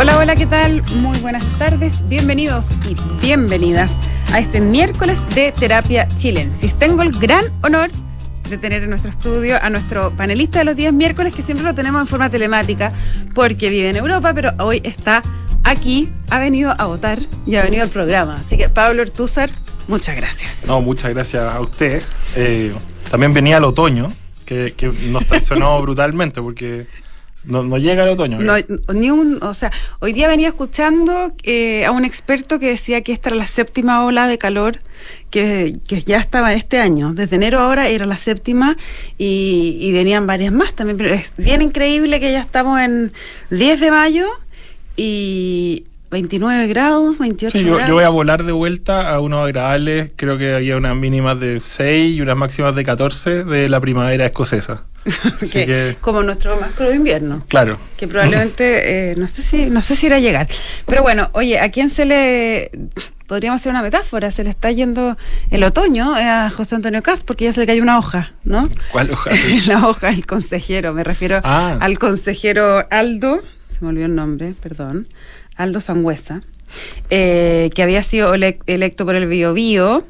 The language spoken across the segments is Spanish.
Hola, hola, ¿qué tal? Muy buenas tardes, bienvenidos y bienvenidas a este miércoles de Terapia Chilensis. Tengo el gran honor de tener en nuestro estudio a nuestro panelista de los días miércoles, que siempre lo tenemos en forma telemática porque vive en Europa, pero hoy está aquí, ha venido a votar y ha venido al programa. Así que Pablo Ortúzar, muchas gracias. No, muchas gracias a usted. Eh, también venía el otoño, que, que nos traicionó brutalmente porque no, no, llega el otoño. No, ni un, o sea, hoy día venía escuchando eh, a un experto que decía que esta era la séptima ola de calor que, que, ya estaba este año. Desde enero ahora era la séptima y, y, venían varias más también. Pero es bien increíble que ya estamos en 10 de mayo y 29 grados, 28 sí, yo, grados. Yo voy a volar de vuelta a unos agradables, creo que había unas mínimas de 6 y unas máximas de 14 de la primavera escocesa. Que, que, como nuestro más crudo invierno. Claro. Que probablemente, eh, no sé si no sé si irá a llegar. Pero bueno, oye, ¿a quién se le podríamos hacer una metáfora, se le está yendo el otoño a José Antonio Cast porque ya se le cayó una hoja, ¿no? ¿Cuál hoja? la hoja del consejero, me refiero ah. al consejero Aldo, se me olvidó el nombre, perdón, Aldo Sangüesa, eh, que había sido ele electo por el Bio Bio.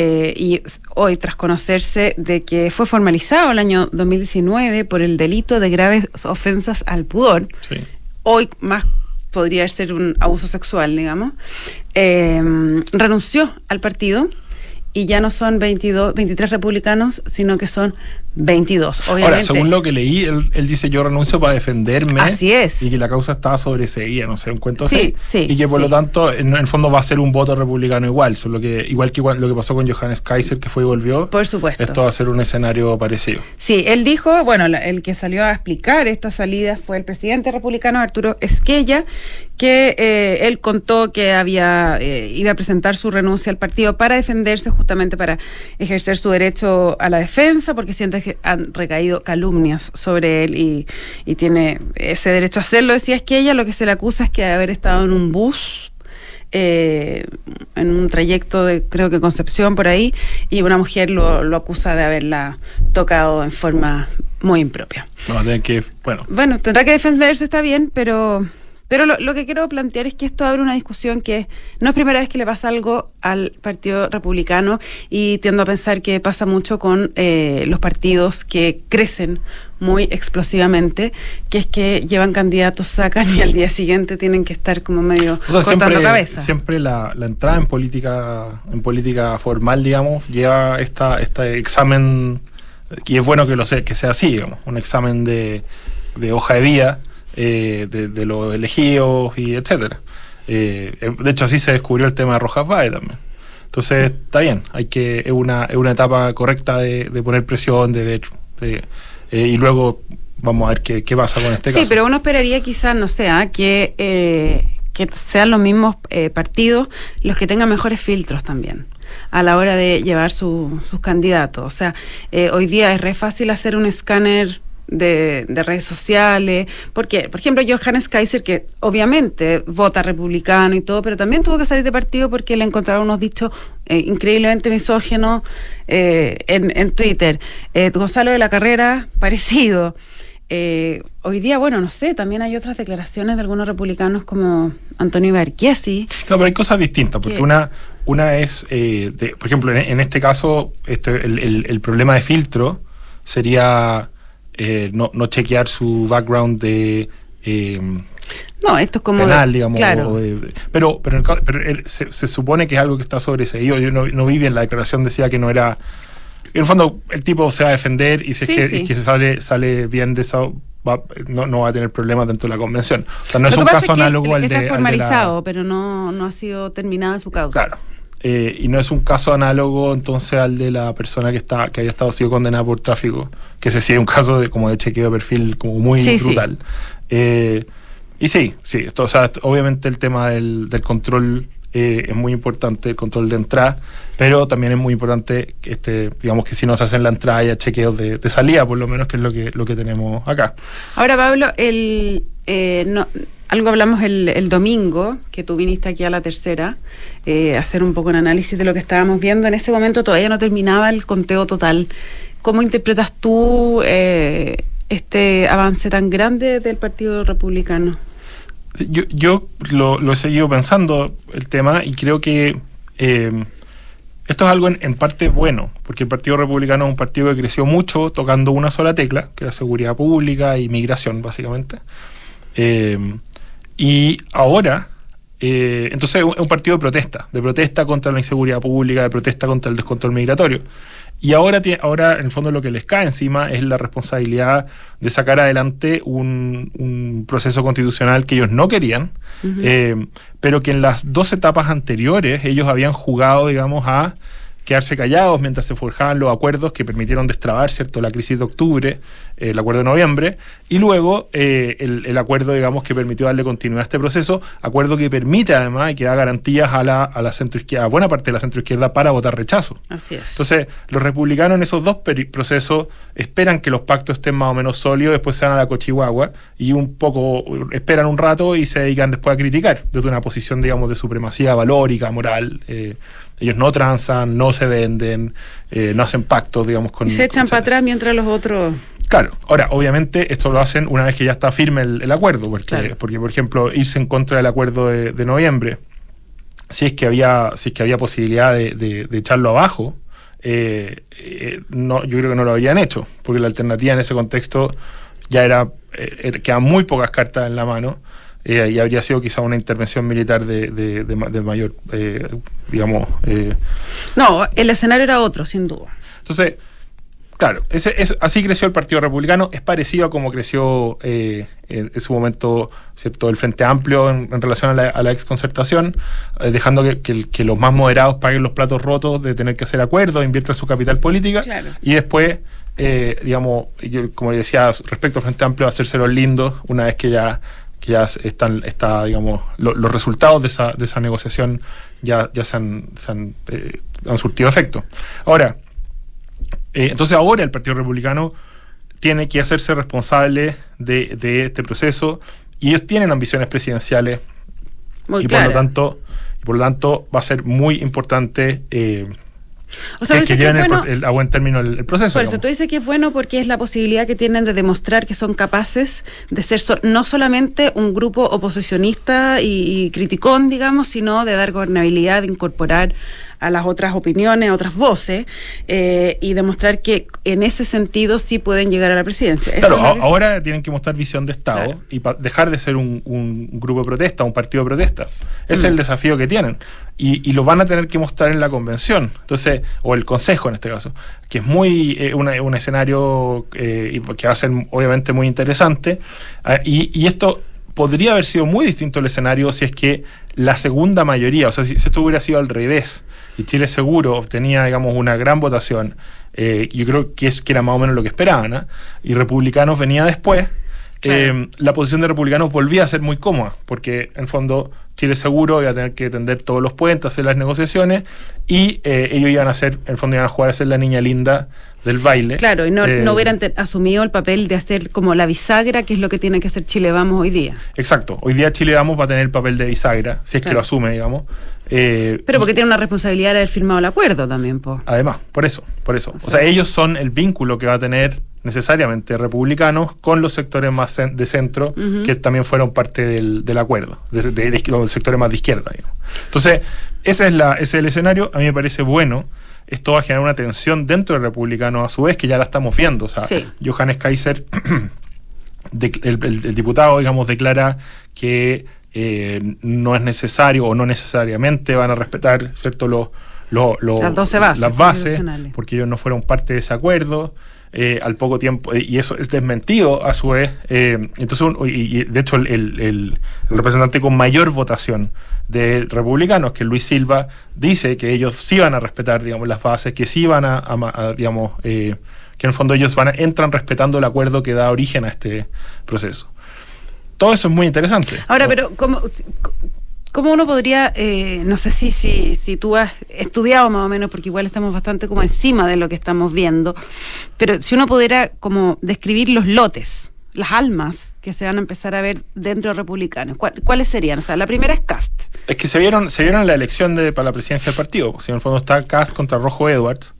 Eh, y hoy, tras conocerse de que fue formalizado el año 2019 por el delito de graves ofensas al pudor, sí. hoy más podría ser un abuso sexual, digamos, eh, renunció al partido y ya no son 22, 23 republicanos, sino que son 22. Obviamente. Ahora, según lo que leí, él, él, dice yo renuncio para defenderme. Así es. Y que la causa estaba sobreseída, no sé, un cuento sí, así. Sí, y que por sí. lo tanto, en, en, el fondo va a ser un voto republicano igual, solo que igual que lo que pasó con Johannes Kaiser, que fue y volvió. Por supuesto. Esto va a ser un escenario parecido. Sí, él dijo, bueno, el que salió a explicar esta salida fue el presidente republicano Arturo Esquella, que eh, él contó que había eh, iba a presentar su renuncia al partido para defenderse, justamente para ejercer su derecho a la defensa, porque siente que han recaído calumnias sobre él y, y tiene ese derecho a hacerlo. Decía Esquella, lo que se le acusa es que haber estado en un bus eh, en un trayecto de creo que Concepción por ahí y una mujer lo, lo, acusa de haberla tocado en forma muy impropia. No, que, bueno. bueno, tendrá que defenderse, está bien, pero pero lo, lo, que quiero plantear es que esto abre una discusión que no es primera vez que le pasa algo al Partido Republicano y tiendo a pensar que pasa mucho con eh, los partidos que crecen muy explosivamente, que es que llevan candidatos, sacan y al día siguiente tienen que estar como medio o sea, cortando siempre, cabeza. Siempre la, la, entrada en política, en política formal, digamos, lleva esta, este examen, y es bueno que lo sea, que sea así, digamos, un examen de, de hoja de vida eh, de, de, los elegidos y etcétera. Eh, de hecho, así se descubrió el tema de Rojas Valle también. Entonces, está bien, hay que, es una, es una etapa correcta de, de poner presión, de ver, de, eh, y luego vamos a ver qué, qué pasa con este sí, caso. Sí, pero uno esperaría quizás, no sé, ¿ah? que, eh, que sean los mismos eh, partidos los que tengan mejores filtros también a la hora de llevar su, sus candidatos. O sea, eh, hoy día es re fácil hacer un escáner de, de, redes sociales. Porque, por ejemplo, Johannes Kaiser, que obviamente vota republicano y todo, pero también tuvo que salir de partido porque le encontraron unos dichos eh, increíblemente misógenos eh, en, en, Twitter. Eh, Gonzalo de la Carrera, parecido. Hoy día, bueno, no sé, también hay otras declaraciones de algunos republicanos como Antonio Barchiesi. Claro, pero hay cosas distintas, porque una, una es, eh, de, por ejemplo, en, en, este caso, este, el, el, el problema de filtro sería eh, no, no, chequear su background de eh, no, esto es como penal, digamos. Claro. De, pero pero, pero él, se, se, supone que es algo que está sobreseído. Yo no, no vi bien la declaración, decía que no era. En el fondo, el tipo se va a defender y si sí, es que, sí. que sale, sale bien de esa. Va, no, no, va a tener problemas dentro de la convención. O sea, no Lo es un caso es que análogo al de. Está formalizado, al de la, pero no, no ha sido terminada su causa. Claro. Eh, y no es un caso análogo entonces al de la persona que está que haya estado sido condenada por tráfico que ese sí es un caso de como de chequeo de perfil como muy sí, brutal sí. Eh, y sí sí esto, o sea, obviamente el tema del, del control eh, es muy importante el control de entrada pero también es muy importante que este digamos que si no se hacen la entrada haya chequeos de, de, salida por lo menos que es lo que lo que tenemos acá ahora Pablo el eh, no algo hablamos el, domingo, que tú viniste aquí a la tercera, eh, hacer un poco un análisis de lo que estábamos viendo. En ese momento todavía no terminaba el conteo total. ¿Cómo interpretas tú eh, este avance tan grande del Partido Republicano? Yo, yo lo, he seguido pensando el tema y creo que eh, esto es algo en, parte bueno, porque el Partido Republicano es un partido que creció mucho tocando una sola tecla, que era seguridad pública y migración, básicamente. Eh, y ahora, eh, entonces es un partido de protesta, de protesta contra la inseguridad pública, de protesta contra el descontrol migratorio. Y ahora, ahora, en el fondo, lo que les cae encima es la responsabilidad de sacar adelante un, proceso constitucional que ellos no querían, eh, pero que en las dos etapas anteriores ellos habían jugado, digamos, a quedarse callados mientras se forjaban los acuerdos que permitieron destrabar cierto la crisis de octubre, eh, el acuerdo de noviembre, y luego eh, el, acuerdo, digamos, que permitió darle continuidad a este proceso, acuerdo que permite además y que da garantías a la, a la centroizquierda, a buena parte de la centroizquierda para votar rechazo. Así es. Entonces, los republicanos en esos dos procesos esperan que los pactos estén más o menos sólidos, después se van a la cochihuahua y un poco esperan un rato y se dedican después a criticar desde una posición, digamos, de supremacía valórica, moral. Eh, ellos no transan, no se venden, eh, no hacen pactos, digamos, con... Y se echan para atrás mientras los otros... Claro, ahora, obviamente, esto lo hacen una vez que ya está firme el, acuerdo, porque, porque, por ejemplo, irse en contra del acuerdo de, noviembre, si es que había, si es que había posibilidad de, echarlo abajo, eh, eh, no, yo creo que no lo habrían hecho, porque la alternativa en ese contexto ya era, quedan muy pocas cartas en la mano eh, y habría sido quizá una intervención militar de, de, mayor, eh, digamos... Eh, no, el escenario era otro, sin duda. Entonces, claro, ese, así creció el Partido Republicano, es parecido a como creció en, su momento cierto el Frente Amplio en, relación a la, a la exconcertación, dejando que, los más moderados paguen los platos rotos de tener que hacer acuerdos, inviertan su capital política, y después... digamos, como decía, respecto al Frente Amplio, hacerse los lindos una vez que ya que ya están, está, digamos, los resultados de esa, de esa negociación ya, ya se han, se han, eh, surtido efecto. Ahora, eh, entonces ahora el Partido Republicano tiene que hacerse responsable de, de este proceso y ellos tienen ambiciones presidenciales y por lo tanto por lo tanto va a ser muy importante eh, o sea, que lleven a buen término el, proceso. Por eso tú dices que es bueno porque es la posibilidad que tienen de demostrar que son capaces de ser no solamente un grupo oposicionista y, y, criticón, digamos, sino de dar gobernabilidad, de incorporar a las otras opiniones, a otras voces, eh, y demostrar que en ese sentido sí pueden llegar a la presidencia. claro, ahora tienen que mostrar visión de Estado y dejar de ser un, grupo de protesta, un partido de protesta. Ese es el mm. desafío que tienen. Y, lo van a tener que mostrar en la convención, entonces, o el consejo en este caso, que es muy eh, un escenario eh, que va a ser obviamente muy interesante. Ah, y, y esto podría haber sido muy distinto el escenario si es que la segunda mayoría, o sea, si, esto hubiera sido al revés y Chile Seguro obtenía, digamos, una gran votación, eh, yo creo que, es, que era más o menos lo que esperaban, ¿ah? y Republicanos venía después, eh, la posición de Republicanos volvía a ser muy cómoda, porque en el fondo Chile Seguro iba a tener que tender todos los puentes, hacer las negociaciones, y eh, ellos iban a hacer, en el fondo iban a jugar a ser la niña linda del baile. Claro, y no, no eh, hubieran asumido el papel de hacer como la bisagra, que es lo que tiene que hacer Chile Vamos hoy día. Exacto, hoy día Chile Vamos va a tener el papel de bisagra, si es que lo asume, digamos. Eh, Pero porque tiene una responsabilidad de haber firmado el acuerdo también, po. Además, por eso, por eso. O sea, ellos son el vínculo que va a tener necesariamente republicanos con los sectores más de centro que también fueron parte del, acuerdo, de, los sectores más de izquierda. Digamos. Entonces, ese es, la, ese es el escenario, a mí me parece bueno esto va a generar una tensión dentro del republicano a su vez, que ya la estamos viendo. O sea, Johannes Kaiser, el, diputado, digamos, declara que eh, no es necesario o no necesariamente van a respetar, ¿cierto?, los, las, 12 bases, las bases, porque ellos no fueron parte de ese acuerdo. Eh, al poco tiempo, eh, y eso es desmentido a su vez. Eh, entonces, y, de hecho, el, representante con mayor votación de republicanos, que Luis Silva, dice que ellos sí van a respetar, digamos, las bases, que sí van a, digamos, que en el fondo ellos van a, entran respetando el acuerdo que da origen a este proceso. Todo eso es muy interesante. Ahora, pero ¿cómo, ¿Cómo uno podría, eh, no sé si, si, si tú has estudiado más o menos, porque igual estamos bastante como encima de lo que estamos viendo, pero si uno pudiera como describir los lotes, las almas que se van a empezar a ver dentro de republicanos, ¿cuáles serían? O sea, la primera es Cast. Es que se vieron, se vieron la elección de, para la presidencia del partido, si en el fondo está Cast contra Rojo Edwards,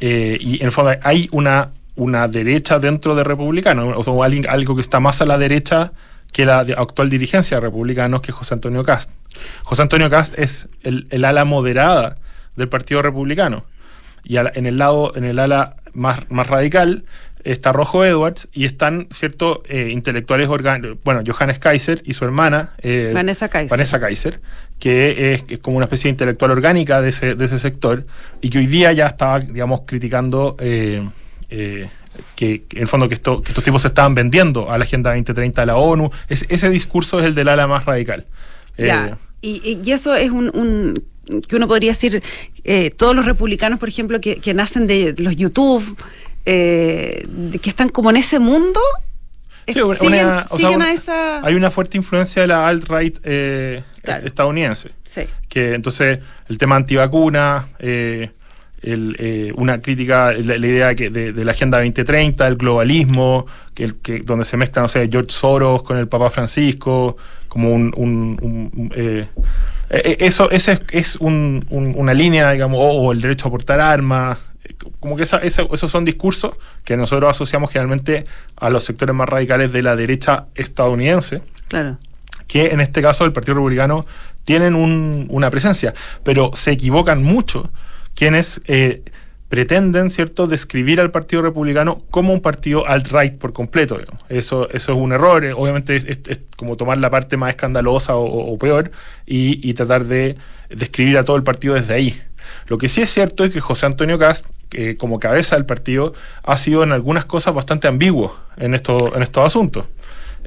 eh, y en el fondo hay una, una derecha dentro de republicanos, o sea, algo que está más a la derecha que la actual dirigencia de republicanos, que es José Antonio Cast. José Antonio Cast es el, el ala moderada del Partido Republicano. Y en el lado, en el ala más, más radical, está Rojo Edwards y están, ¿cierto?, eh, intelectuales orgánicos. Bueno, Johannes Kaiser y su hermana. Eh, Vanessa Kaiser. Vanessa Kaiser, que es, como una especie de intelectual orgánica de ese, de ese sector y que hoy día ya estaba, digamos, criticando. Eh, que en el fondo que, esto, que estos tipos se estaban vendiendo a la Agenda 2030 de la ONU. ese discurso es el del ala más radical. Y, y, eso es un, que uno podría decir, todos los republicanos, por ejemplo, que, que nacen de los YouTube, eh, que están como en ese mundo. Sí, hay una fuerte influencia de la alt-right eh, estadounidense. Que entonces el tema antivacuna, eh, eh, una crítica, la, idea que de, la Agenda 2030, el globalismo, que, que, donde se mezcla, no sé, George Soros con el Papa Francisco, como un... eso ese es, una línea, digamos, o, el derecho a portar armas, como que esos son discursos que nosotros asociamos generalmente a los sectores más radicales de la derecha estadounidense. Claro. Que en este caso el Partido Republicano tienen una presencia, pero se equivocan mucho quienes eh, pretenden, ¿cierto?, describir al Partido Republicano como un partido alt-right por completo. Eso, es un error, eh, obviamente es, como tomar la parte más escandalosa o, peor y, y, tratar de describir a todo el partido desde ahí. Lo que sí es cierto es que José Antonio Cast, como cabeza del partido, ha sido en algunas cosas bastante ambiguo en, esto, en estos asuntos.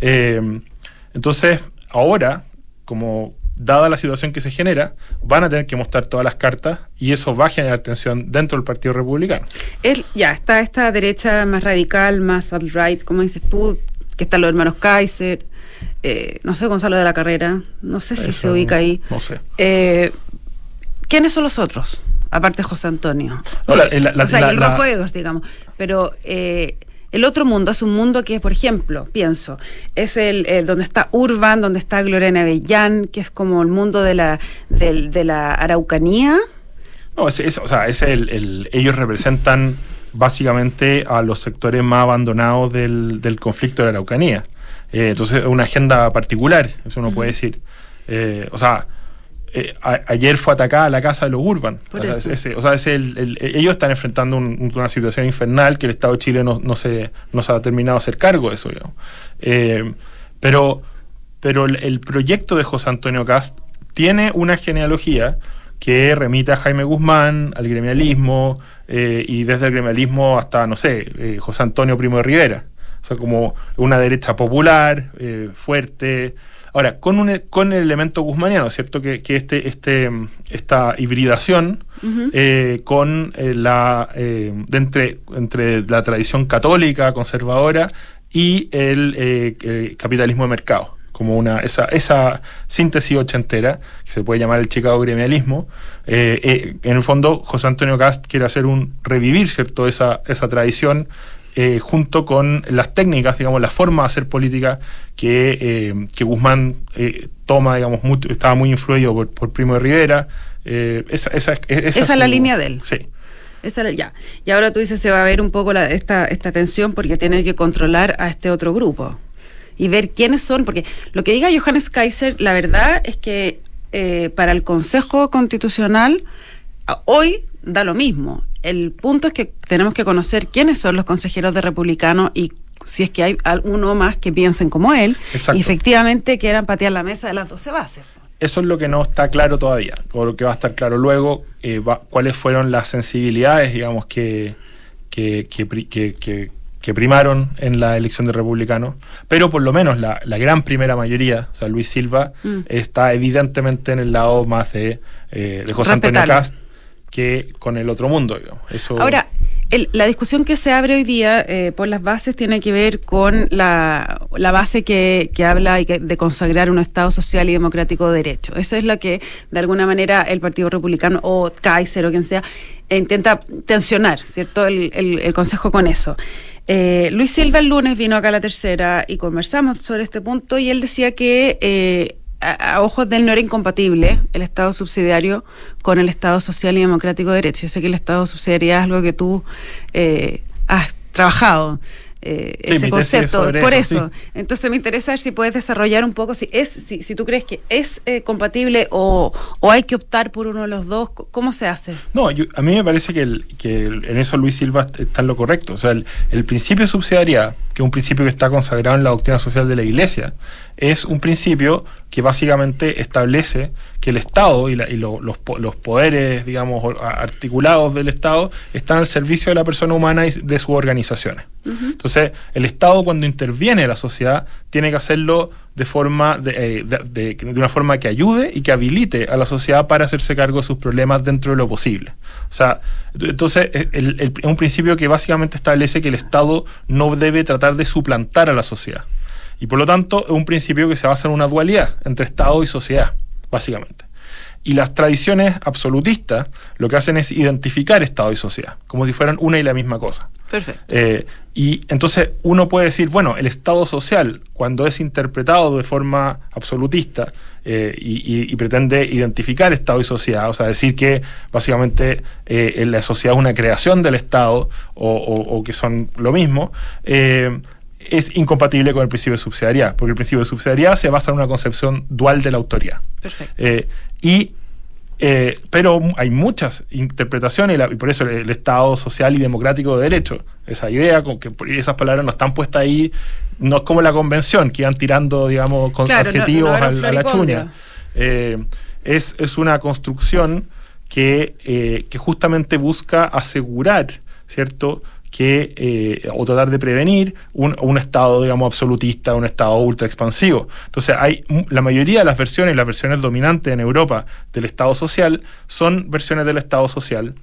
Eh, entonces, ahora, como dada la situación que se genera, van a tener que mostrar todas las cartas y eso va a generar tensión dentro del Partido Republicano. ya, está esta derecha más radical, más alt-right, como dices tú, que están los hermanos Kaiser, eh, no sé, Gonzalo de la Carrera, no sé si se ubica ahí. No sé. Eh, ¿Quiénes son los otros? Aparte José Antonio. o sea, el Rojo digamos. Pero eh, el otro mundo es un mundo que, por ejemplo, pienso, es el, donde está Urban, donde está Gloria Avellán, que es como el mundo de la, de, la Araucanía. No, es, o sea, es el, ellos representan básicamente a los sectores más abandonados del, conflicto de la Araucanía. Eh, entonces, una agenda particular, eso uno puede decir. Eh, o sea, eh, ayer fue atacada la casa de los Urban. o sea, ellos están enfrentando una situación infernal que el Estado de Chile no, se, no se ha terminado de hacer cargo de eso. Eh, pero pero el, proyecto de José Antonio Cast tiene una genealogía que remite a Jaime Guzmán, al gremialismo, eh, y desde el gremialismo hasta, no sé, José Antonio Primo de Rivera. O sea, como una derecha popular, fuerte, Ahora, con, un, con el elemento guzmaniano, ¿cierto? Que, este, este, esta hibridación eh, con eh, la eh, entre, entre la tradición católica, conservadora, y el, capitalismo de mercado como una esa, esa síntesis ochentera, que se puede llamar el Chicago gremialismo. en el fondo, José Antonio Cast quiere hacer un revivir ¿cierto? Esa, esa tradición eh, junto con las técnicas, digamos, la forma de hacer política que, eh, que Guzmán eh, toma, digamos, estaba muy influido por, Primo de Rivera. esa, esa, esa, es la línea de él. Sí. Esa, ya. Y ahora tú dices, se va a ver un poco la, esta, esta tensión porque tiene que controlar a este otro grupo y ver quiénes son, porque lo que diga Johannes Kaiser, la verdad es que para el Consejo Constitucional hoy da lo mismo. El punto es que tenemos que conocer quiénes son los consejeros de republicano y si es que hay alguno más que piensen como él. Y efectivamente quieran patear la mesa de las 12 bases. Eso es lo que no está claro todavía, o lo que va a estar claro luego, eh, cuáles fueron las sensibilidades, digamos, que, que, que, primaron en la elección de republicano, pero por lo menos la, gran primera mayoría, o sea, Luis Silva, mm. está evidentemente en el lado más de, eh, de José Antonio Cast que con el otro mundo. Ahora, la discusión que se abre hoy día eh, por las bases tiene que ver con la, base que, habla de consagrar un Estado social y democrático de derecho. Eso es lo que, de alguna manera, el Partido Republicano o Kaiser o quien sea, intenta tensionar, ¿cierto?, el, Consejo con eso. Eh, Luis Silva el lunes vino acá a la tercera y conversamos sobre este punto y él decía que eh, a, ojos de él no era incompatible el Estado subsidiario con el Estado social y democrático de derecho. Yo sé que el Estado subsidiario es algo que tú eh, has trabajado. eh, ese concepto. Por eso. Entonces me interesa ver si puedes desarrollar un poco, si es, si, si tú crees que es eh, compatible o, o, hay que optar por uno de los dos, ¿cómo se hace? No, a mí me parece que, el, que en eso Luis Silva está en lo correcto. O sea, el, el principio de subsidiariedad, que es un principio que está consagrado en la doctrina social de la Iglesia, es un principio que básicamente establece que el Estado y, los, los, poderes, digamos, articulados del Estado están al servicio de la persona humana y de sus organizaciones. Entonces, el Estado cuando interviene en la sociedad tiene que hacerlo de forma eh, de, de, una forma que ayude y que habilite a la sociedad para hacerse cargo de sus problemas dentro de lo posible. O sea, entonces es un principio que básicamente establece que el Estado no debe tratar de suplantar a la sociedad. Y por lo tanto es un principio que se basa en una dualidad entre Estado y sociedad, básicamente. Y las tradiciones absolutistas lo que hacen es identificar Estado y sociedad, como si fueran una y la misma cosa. Perfecto. Eh, y entonces uno puede decir, bueno, el Estado social, cuando es interpretado de forma absolutista eh, y, pretende identificar Estado y sociedad, o sea, decir que básicamente eh, la sociedad es una creación del Estado o, o que son lo mismo, es incompatible con el principio de subsidiariedad, porque el principio de subsidiariedad se basa en una concepción dual de la autoridad. Perfecto. Eh, y, eh, pero hay muchas interpretaciones, y por eso el, Estado social y democrático de derecho, esa idea, con que esas palabras no están puestas ahí, no es como la convención, que iban tirando, digamos, con adjetivos a, la chuña. Eh, es, es, una construcción que, que justamente busca asegurar, ¿cierto?, que eh, o tratar de prevenir un, un, estado, digamos, absolutista, un estado ultra expansivo. Entonces, hay la mayoría de las versiones, las versiones dominantes en Europa del estado social, son versiones del estado social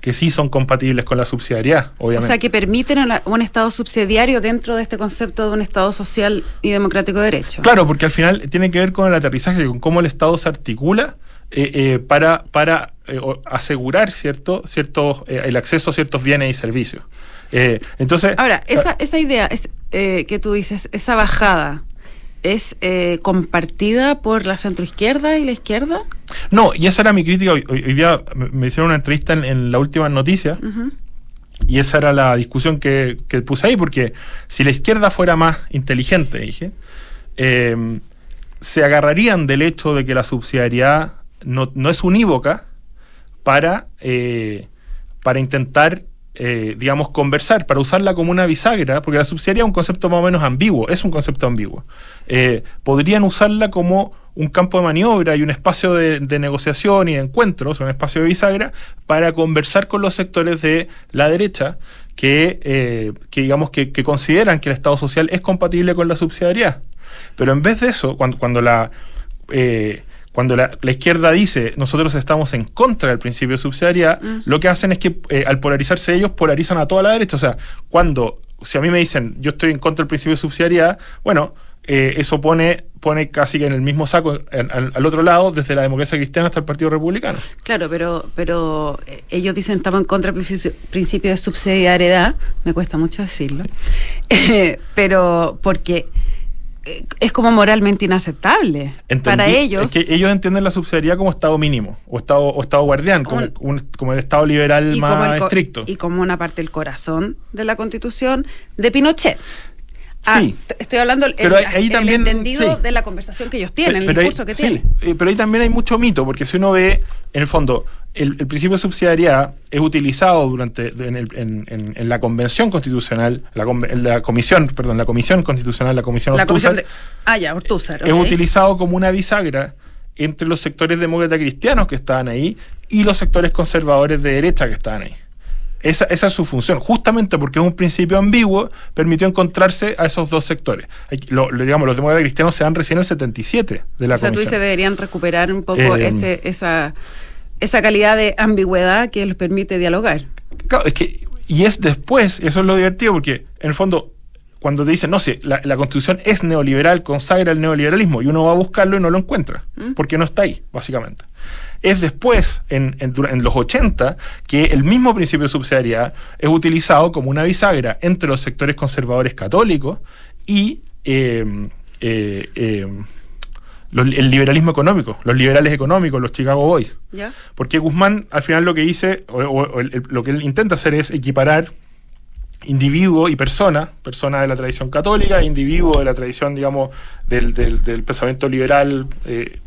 que sí son compatibles con la subsidiariedad, obviamente. O sea, que permiten un Estado subsidiario dentro de este concepto de un Estado social y democrático de derecho. Claro, porque al final tiene que ver con el aterrizaje, con cómo el Estado se articula eh, eh, para, para eh, asegurar cierto, cierto, el acceso a ciertos bienes y servicios. entonces, Ahora, esa, esa idea es, que tú dices, esa bajada, ¿es compartida por la centroizquierda y la izquierda? No, y esa era mi crítica. Hoy, día me hicieron una entrevista en, la última noticia. Y esa era la discusión que, que, puse ahí, porque si la izquierda fuera más inteligente, dije, se agarrarían del hecho de que la subsidiariedad no, no es unívoca para, eh, para intentar, eh, digamos, conversar, para usarla como una bisagra, porque la subsidiariedad es un concepto más o menos ambiguo, es un concepto ambiguo. Eh, podrían usarla como un campo de maniobra y un espacio de, negociación y de encuentros, un espacio de bisagra, para conversar con los sectores de la derecha que, que digamos, que, consideran que el Estado social es compatible con la subsidiariedad. Pero en vez de eso, cuando, cuando la cuando la, izquierda dice nosotros estamos en contra del principio de subsidiariedad, mm. lo que hacen es que eh, al polarizarse ellos polarizan a toda la derecha. O sea, cuando, si a mí me dicen yo estoy en contra del principio de subsidiariedad, bueno, eh, eso pone, pone casi que en el mismo saco al, otro lado, desde la democracia cristiana hasta el Partido Republicano. Claro, pero, pero eh, ellos dicen estamos en contra del principio, de subsidiariedad, me cuesta mucho decirlo, pero porque eh, es como moralmente inaceptable para ellos. Es que ellos entienden la subsidiariedad como Estado mínimo o Estado, o estado guardián, como, como el Estado liberal más estricto. Y como una parte del corazón de la Constitución de Pinochet. Ah, sí. estoy hablando pero ahí, también, entendido de la conversación que ellos tienen, el discurso que tienen. Eh, pero ahí también hay mucho mito, porque si uno ve, en el fondo, el, principio de subsidiariedad es utilizado durante en, la convención constitucional, la, en la comisión, perdón, la comisión constitucional, la comisión la comisión de, ah, ya, Ortúzar, es utilizado como una bisagra entre los sectores demócratas cristianos que estaban ahí y los sectores conservadores de derecha que estaban ahí. Esa, esa, es su función, justamente porque es un principio ambiguo, permitió encontrarse a esos dos sectores. Lo, digamos, los demócratas cristianos se dan recién en el 77 de la O sea, tú dices deberían recuperar un poco eh, ese, esa esa calidad de ambigüedad que les permite dialogar. Claro, es que, y es después, eso es lo divertido, porque en el fondo, cuando te dicen, no sé, la, constitución es neoliberal, consagra el neoliberalismo, y uno va a buscarlo y no lo encuentra, ¿Mm? porque no está ahí, básicamente. Es después, en, en, los 80, que el mismo principio de subsidiariedad es utilizado como una bisagra entre los sectores conservadores católicos y eh, eh, eh, el liberalismo económico, los liberales económicos, los Chicago Boys. Porque Guzmán al final lo que dice, o, lo que él intenta hacer es equiparar individuo y persona, persona de la tradición católica, individuo de la tradición, digamos, del, pensamiento liberal, eh,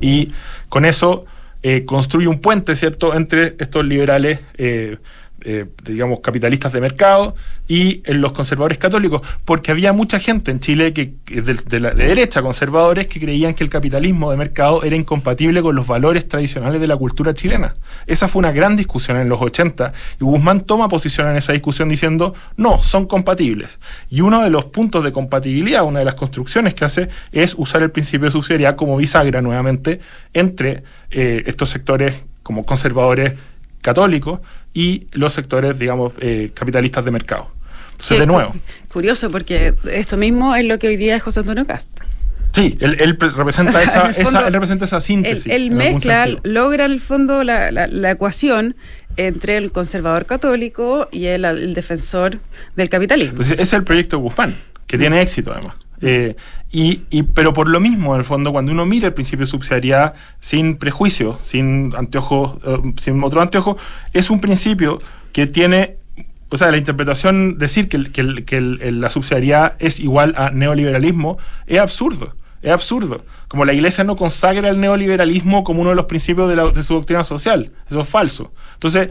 y con eso eh, construye un puente, ¿cierto?, entre estos liberales eh, eh, digamos, capitalistas de mercado y en los conservadores católicos, porque había mucha gente en Chile que, de, derecha, conservadores, que creían que el capitalismo de mercado era incompatible con los valores tradicionales de la cultura chilena. Esa fue una gran discusión en los 80 y Guzmán toma posición en esa discusión diciendo, no, son compatibles. Y uno de los puntos de compatibilidad, una de las construcciones que hace, es usar el principio de subsidiariedad como bisagra nuevamente entre eh, estos sectores como conservadores católicos y los sectores, digamos, eh, capitalistas de mercado. Entonces, de nuevo. Curioso, porque esto mismo es lo que hoy día es José Antonio Castro. Sí, él, representa, esa, él representa esa síntesis. Él, mezcla, logra en el fondo la, la, ecuación entre el conservador católico y el, defensor del capitalismo. Pues ese es el proyecto de Guzmán, que tiene éxito además. Eh, y, pero por lo mismo, en el fondo, cuando uno mira el principio de subsidiariedad sin prejuicio, sin anteojos, eh, sin otro anteojo, es un principio que tiene, o sea, la interpretación, decir que, que, que la subsidiariedad es igual a neoliberalismo, es absurdo. Es absurdo. Como la iglesia no consagra el neoliberalismo como uno de los principios de, la, de su doctrina social. Eso es falso. Entonces,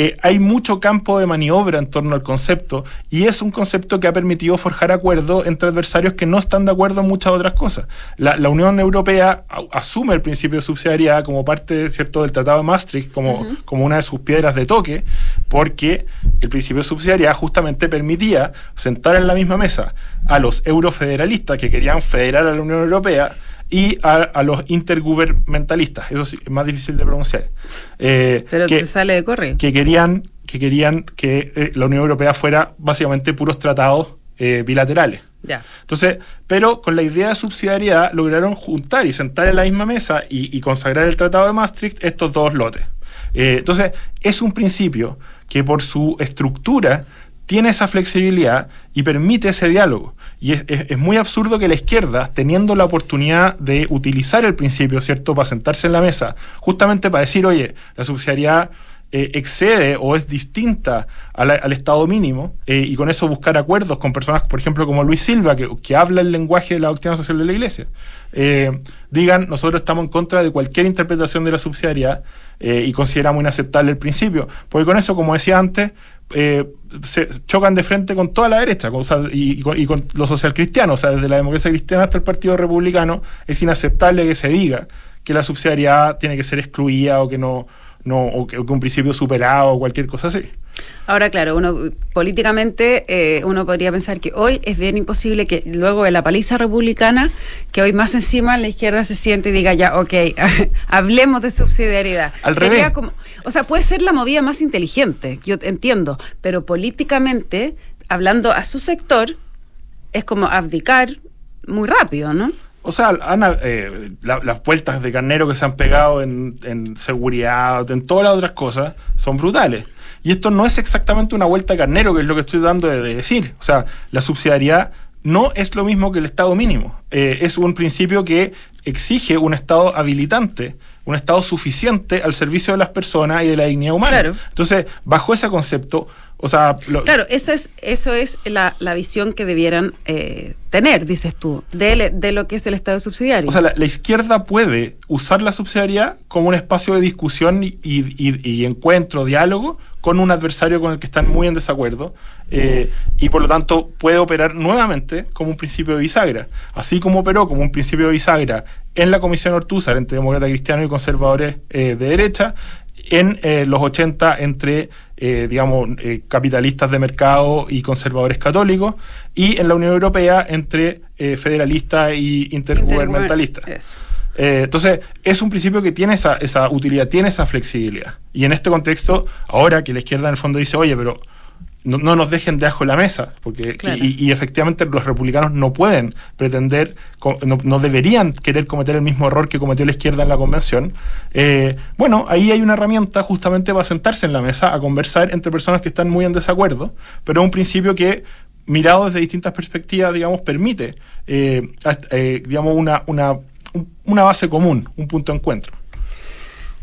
eh, hay mucho campo de maniobra en torno al concepto y es un concepto que ha permitido forjar acuerdos entre adversarios que no están de acuerdo en muchas otras cosas. La, Unión Europea asume el principio de subsidiariedad como parte ¿cierto? del Tratado de Maastricht, como, como una de sus piedras de toque, porque el principio de subsidiariedad justamente permitía sentar en la misma mesa a los eurofederalistas que querían federar a la Unión Europea y a, los intergubernamentalistas, eso sí, es más difícil de pronunciar. Eh, Pero que, sale de corre. Que querían que, querían que eh, la Unión Europea fuera básicamente puros tratados eh, bilaterales. Ya. Entonces, pero con la idea de subsidiariedad lograron juntar y sentar en la misma mesa y, y consagrar el Tratado de Maastricht estos dos lotes. entonces, es un principio que por su estructura tiene esa flexibilidad y permite ese diálogo. Y es, muy absurdo que la izquierda, teniendo la oportunidad de utilizar el principio, ¿cierto?, para sentarse en la mesa, justamente para decir, oye, la subsidiariedad eh, excede o es distinta al Estado mínimo eh, y con eso buscar acuerdos con personas, por ejemplo, como Luis Silva, que, que habla el lenguaje de la doctrina social de la Iglesia, eh, digan, nosotros estamos en contra de cualquier interpretación de la subsidiariedad y consideramos inaceptable el principio. Porque con eso, como decía antes, eh, se chocan de frente con toda la derecha y, con, los socialcristianos, o sea, desde la democracia cristiana hasta el Partido Republicano, es inaceptable que se diga que la subsidiariedad tiene que ser excluida o que no, no o que un principio superado o cualquier cosa así. Ahora, claro, uno políticamente eh, uno podría pensar que hoy es bien imposible que luego de la paliza republicana, que hoy más encima la izquierda se siente y diga ya, ok, hablemos de subsidiariedad. Al revés. Como, o sea, puede ser la movida más inteligente, yo entiendo, pero políticamente, hablando a su sector, es como abdicar muy rápido, ¿no? O sea, Ana, eh, las vueltas de carnero que se han pegado en, en seguridad, en todas las otras cosas, son brutales. Y esto no es exactamente una vuelta de carnero, que es lo que estoy dando de, decir. O sea, la subsidiariedad no es lo mismo que el Estado mínimo. Eh, es un principio que exige un Estado habilitante, un Estado suficiente al servicio de las personas y de la dignidad humana. Entonces, bajo ese concepto, o sea, claro, esa es, eso es la, visión que debieran eh, tener, dices tú, de, de, lo que es el Estado subsidiario. O sea, la, izquierda puede usar la subsidiariedad como un espacio de discusión y, y, encuentro, diálogo con un adversario con el que están muy en desacuerdo eh, y por lo tanto puede operar nuevamente como un principio de bisagra, así como operó como un principio de bisagra en la Comisión Ortúzar entre demócratas cristianos y conservadores eh, de derecha, en los 80 entre eh, digamos, eh, capitalistas de mercado y conservadores católicos, y en la Unión Europea entre eh, federalistas y intergubernamentalistas. entonces, es un principio que tiene esa, esa utilidad, tiene esa flexibilidad. Y en este contexto, ahora que la izquierda en el fondo dice, oye, pero no, nos dejen debajo de la mesa, porque y, efectivamente los republicanos no pueden pretender, no, deberían querer cometer el mismo error que cometió la izquierda en la convención. Eh, bueno, ahí hay una herramienta justamente para sentarse en la mesa a conversar entre personas que están muy en desacuerdo, pero es un principio que mirado desde distintas perspectivas, digamos, permite, eh, eh, digamos, una, una, una base común, un punto de encuentro.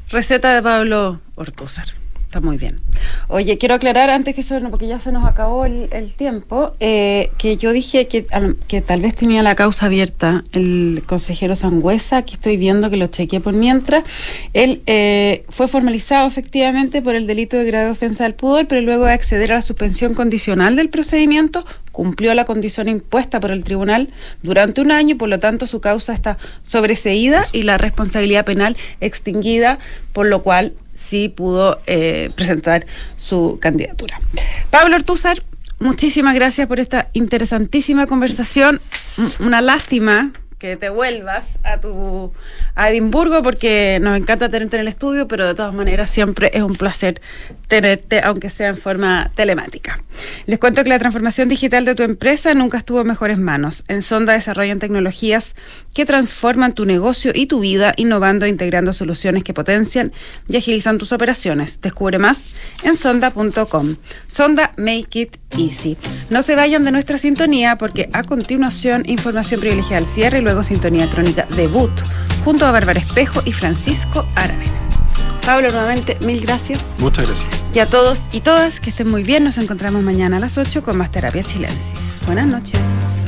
Receta de Pablo Ortúzar. Muy bien. Oye, quiero aclarar antes que eso, porque ya se nos acabó el, tiempo, eh, que yo dije que, que tal vez tenía la causa abierta el consejero Sangüesa, aquí estoy viendo que lo chequeé por mientras. Él eh, fue formalizado efectivamente por el delito de grave ofensa del pudor, pero luego de acceder a la suspensión condicional del procedimiento, cumplió la condición impuesta por el tribunal durante un año y por lo tanto su causa está sobreseída y la responsabilidad penal extinguida, por lo cual sí pudo eh, presentar su candidatura. Pablo Ortúzar, muchísimas gracias por esta interesantísima conversación. Una lástima te vuelvas a tu a Edimburgo porque nos encanta tenerte en el estudio, pero de todas maneras siempre es un placer tenerte, aunque sea en forma telemática. Les cuento que la transformación digital de tu empresa nunca estuvo en mejores manos. En Sonda desarrollan tecnologías que transforman tu negocio y tu vida, innovando e integrando soluciones que potencian y agilizan tus operaciones. Descubre más en sonda.com. Sonda Make It Easy. No se vayan de nuestra sintonía porque a continuación información privilegiada al cierre y luego sintonía crónica debut junto a Bárbara Espejo y Francisco Aravena. Pablo, nuevamente, mil gracias. Muchas gracias. Y a todos y todas que estén muy bien. Nos encontramos mañana a las 8 con más terapia chilensis. Buenas noches.